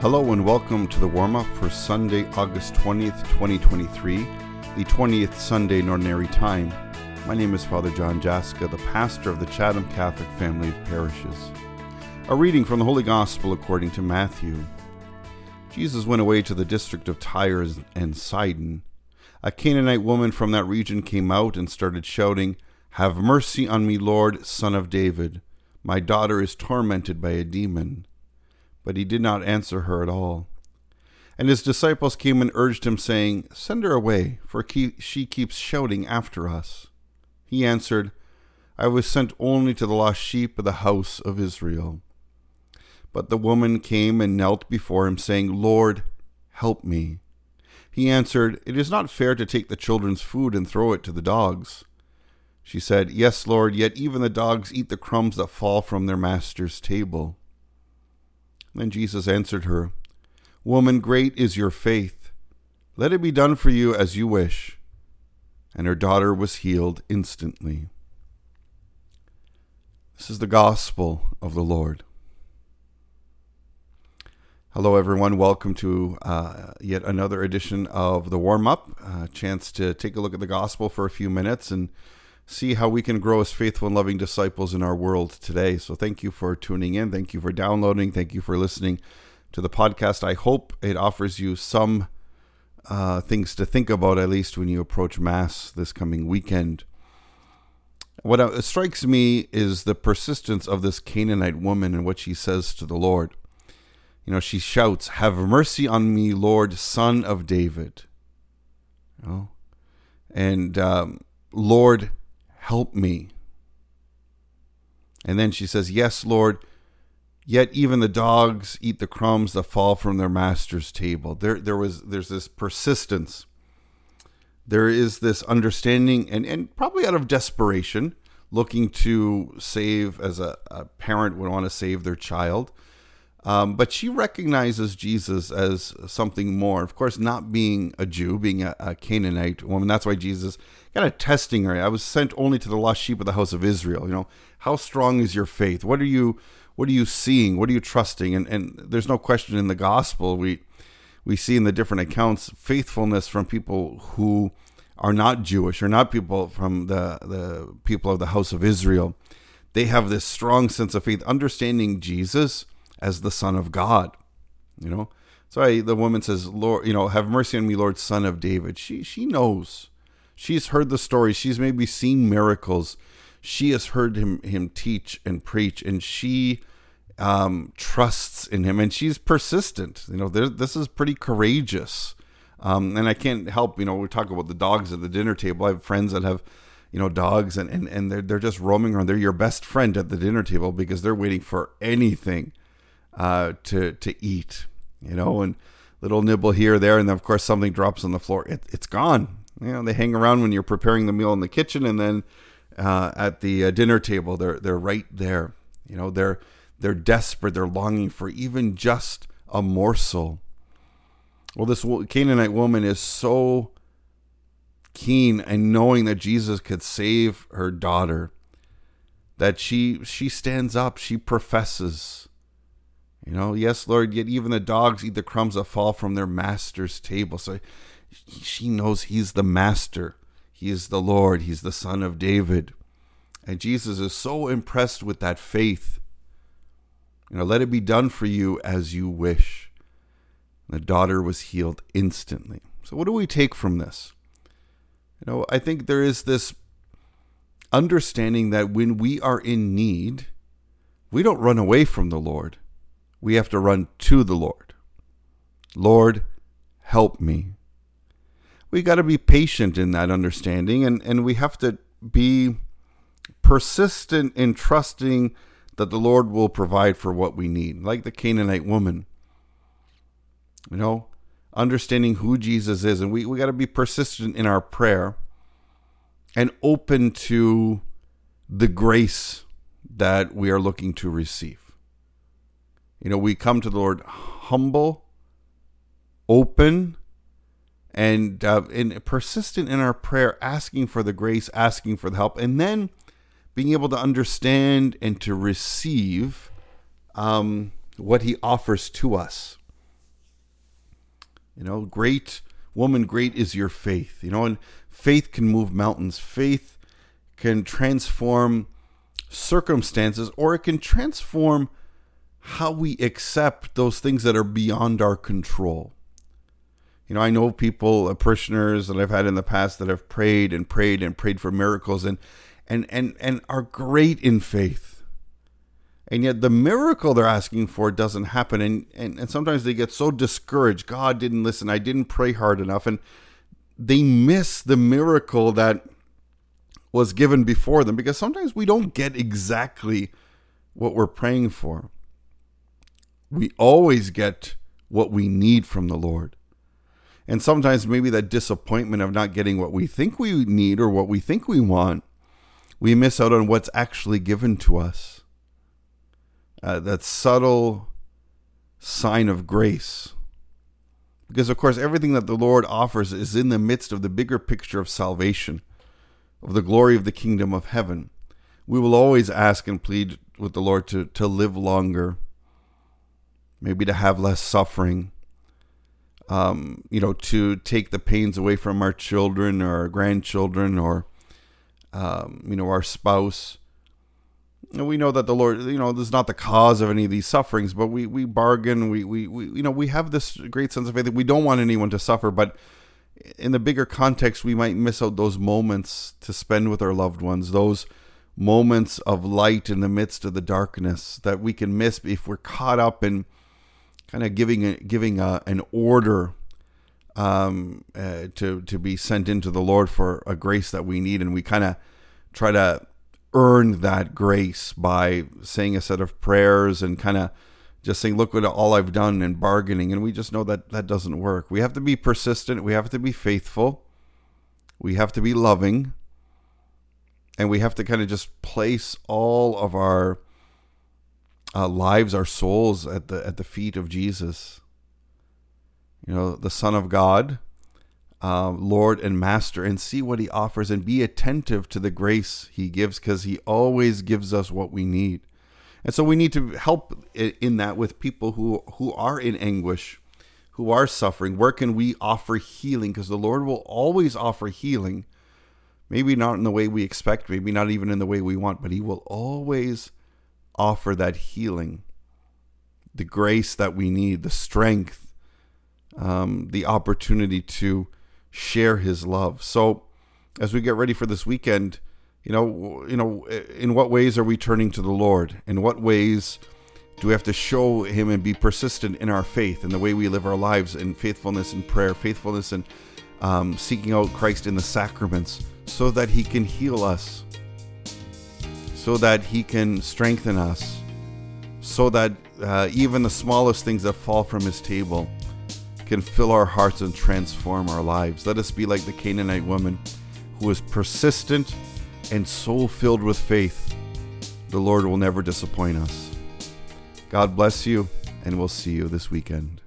Hello and welcome to the warm up for Sunday, August 20th, 2023, the 20th Sunday in Ordinary Time. My name is Father John Jaska, the pastor of the Chatham Catholic Family of Parishes. A reading from the Holy Gospel according to Matthew. Jesus went away to the district of Tyre and Sidon. A Canaanite woman from that region came out and started shouting, Have mercy on me, Lord, son of David. My daughter is tormented by a demon. But he did not answer her at all. And his disciples came and urged him, saying, Send her away, for she keeps shouting after us. He answered, I was sent only to the lost sheep of the house of Israel. But the woman came and knelt before him, saying, Lord, help me. He answered, It is not fair to take the children's food and throw it to the dogs. She said, Yes, Lord, yet even the dogs eat the crumbs that fall from their master's table. Then Jesus answered her, Woman, great is your faith. Let it be done for you as you wish. And her daughter was healed instantly. This is the gospel of the Lord. Hello, everyone. Welcome to uh, yet another edition of the warm up. A chance to take a look at the gospel for a few minutes and see how we can grow as faithful and loving disciples in our world today. So, thank you for tuning in. Thank you for downloading. Thank you for listening to the podcast. I hope it offers you some uh, things to think about, at least when you approach Mass this coming weekend. What uh, strikes me is the persistence of this Canaanite woman and what she says to the Lord. You know, she shouts, Have mercy on me, Lord, son of David. You know? And um, Lord, help me. And then she says, Yes, Lord, yet even the dogs eat the crumbs that fall from their master's table. There, there was, there's this persistence. There is this understanding, and, and probably out of desperation, looking to save, as a, a parent would want to save their child. Um, but she recognizes Jesus as something more. Of course, not being a Jew, being a, a Canaanite woman. That's why Jesus kind of testing her. I was sent only to the lost sheep of the house of Israel. You know, how strong is your faith? What are you, what are you seeing? What are you trusting? And and there's no question in the gospel we we see in the different accounts faithfulness from people who are not Jewish or not people from the the people of the house of Israel. They have this strong sense of faith, understanding Jesus as the Son of God. You know, so I, the woman says, "Lord, you know, have mercy on me, Lord, Son of David." She she knows, she's heard the story. She's maybe seen miracles. She has heard him him teach and preach, and she um, trusts in him, and she's persistent. You know, this is pretty courageous. Um, and I can't help, you know, we talk about the dogs at the dinner table. I have friends that have, you know, dogs, and and and they're they're just roaming around. They're your best friend at the dinner table because they're waiting for anything uh, to to eat, you know, and little nibble here, there, and then of course something drops on the floor. It, it's gone. You know, they hang around when you're preparing the meal in the kitchen, and then uh, at the uh, dinner table, they're they're right there. You know, they're they're desperate. They're longing for even just a morsel. Well, this Canaanite woman is so keen and knowing that Jesus could save her daughter that she she stands up. She professes you know, yes, Lord, yet even the dogs eat the crumbs that fall from their master's table. So she knows he's the master. He is the Lord. He's the son of David. And Jesus is so impressed with that faith. You know, let it be done for you as you wish. The daughter was healed instantly. So, what do we take from this? You know, I think there is this understanding that when we are in need, we don't run away from the Lord we have to run to the Lord. Lord, help me. We got to be patient in that understanding, and, and we have to be persistent in trusting that the Lord will provide for what we need, like the Canaanite woman. You know, understanding who Jesus is, and we, we got to be persistent in our prayer and open to the grace that we are looking to receive. You know, we come to the Lord humble, open, and, uh, and persistent in our prayer, asking for the grace, asking for the help, and then being able to understand and to receive um, what He offers to us. You know, great woman, great is your faith. You know, and faith can move mountains. Faith can transform circumstances or it can transform how we accept those things that are beyond our control. You know, I know people, uh, parishioners that I've had in the past that have prayed and prayed and prayed for miracles and and and and are great in faith. And yet the miracle they're asking for doesn't happen and, and and sometimes they get so discouraged. God didn't listen. I didn't pray hard enough and they miss the miracle that was given before them because sometimes we don't get exactly what we're praying for. We always get what we need from the Lord. And sometimes maybe that disappointment of not getting what we think we need or what we think we want, we miss out on what's actually given to us. Uh, that subtle sign of grace. Because, of course, everything that the Lord offers is in the midst of the bigger picture of salvation, of the glory of the kingdom of heaven. We will always ask and plead with the Lord to, to live longer, maybe to have less suffering, um, you know, to take the pains away from our children or our grandchildren or, um, you know, our spouse. And we know that the Lord, you know, this is not the cause of any of these sufferings, but we, we bargain, we, we, we, you know, we have this great sense of faith that we don't want anyone to suffer, but in the bigger context, we might miss out those moments to spend with our loved ones, those moments of light in the midst of the darkness that we can miss if we're caught up in kind of giving a, giving a, an order um, uh, to to be sent into the Lord for a grace that we need, and we kind of try to earn that grace by saying a set of prayers and kind of just saying, "Look at all I've done," and bargaining, and we just know that that doesn't work. We have to be persistent. We have to be faithful. We have to be loving, and we have to kind of just place all of our uh, lives, our souls at the at the feet of Jesus. You know, the Son of God, uh, Lord and Master, and see what He offers, and be attentive to the grace He gives, because He always gives us what we need. And so we need to help in that with people who who are in anguish, who are suffering. Where can we offer healing? Because the Lord will always offer healing. Maybe not in the way we expect, maybe not even in the way we want, but He will always offer that healing, the grace that we need, the strength, um, the opportunity to share His love. So, as we get ready for this weekend, you know, you know, in what ways are we turning to the Lord? In what ways do we have to show Him and be persistent in our faith, in the way we live our lives, in faithfulness in prayer, faithfulness in um, seeking out Christ in the sacraments, so that He can heal us so that He can strengthen us, so that uh, even the smallest things that fall from His table can fill our hearts and transform our lives. Let us be like the Canaanite woman who was persistent and so filled with faith. The Lord will never disappoint us. God bless you, and we'll see you this weekend.